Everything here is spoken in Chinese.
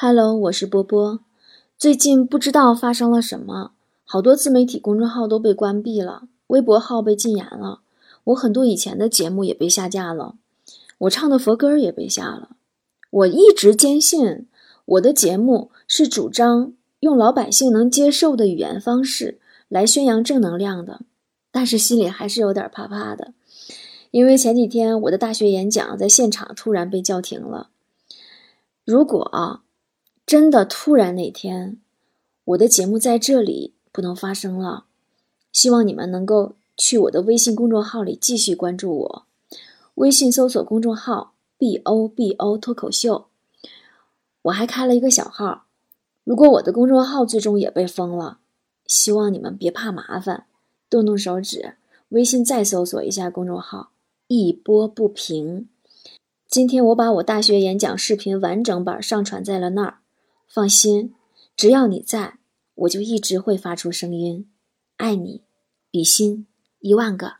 Hello，我是波波。最近不知道发生了什么，好多自媒体公众号都被关闭了，微博号被禁言了，我很多以前的节目也被下架了，我唱的佛歌也被下了。我一直坚信我的节目是主张用老百姓能接受的语言方式来宣扬正能量的，但是心里还是有点怕怕的，因为前几天我的大学演讲在现场突然被叫停了。如果啊。真的突然哪天，我的节目在这里不能发生了，希望你们能够去我的微信公众号里继续关注我，微信搜索公众号 “b o b o” 脱口秀。我还开了一个小号，如果我的公众号最终也被封了，希望你们别怕麻烦，动动手指，微信再搜索一下公众号“一波不平”。今天我把我大学演讲视频完整版上传在了那儿。放心，只要你在，我就一直会发出声音。爱你，比心一万个。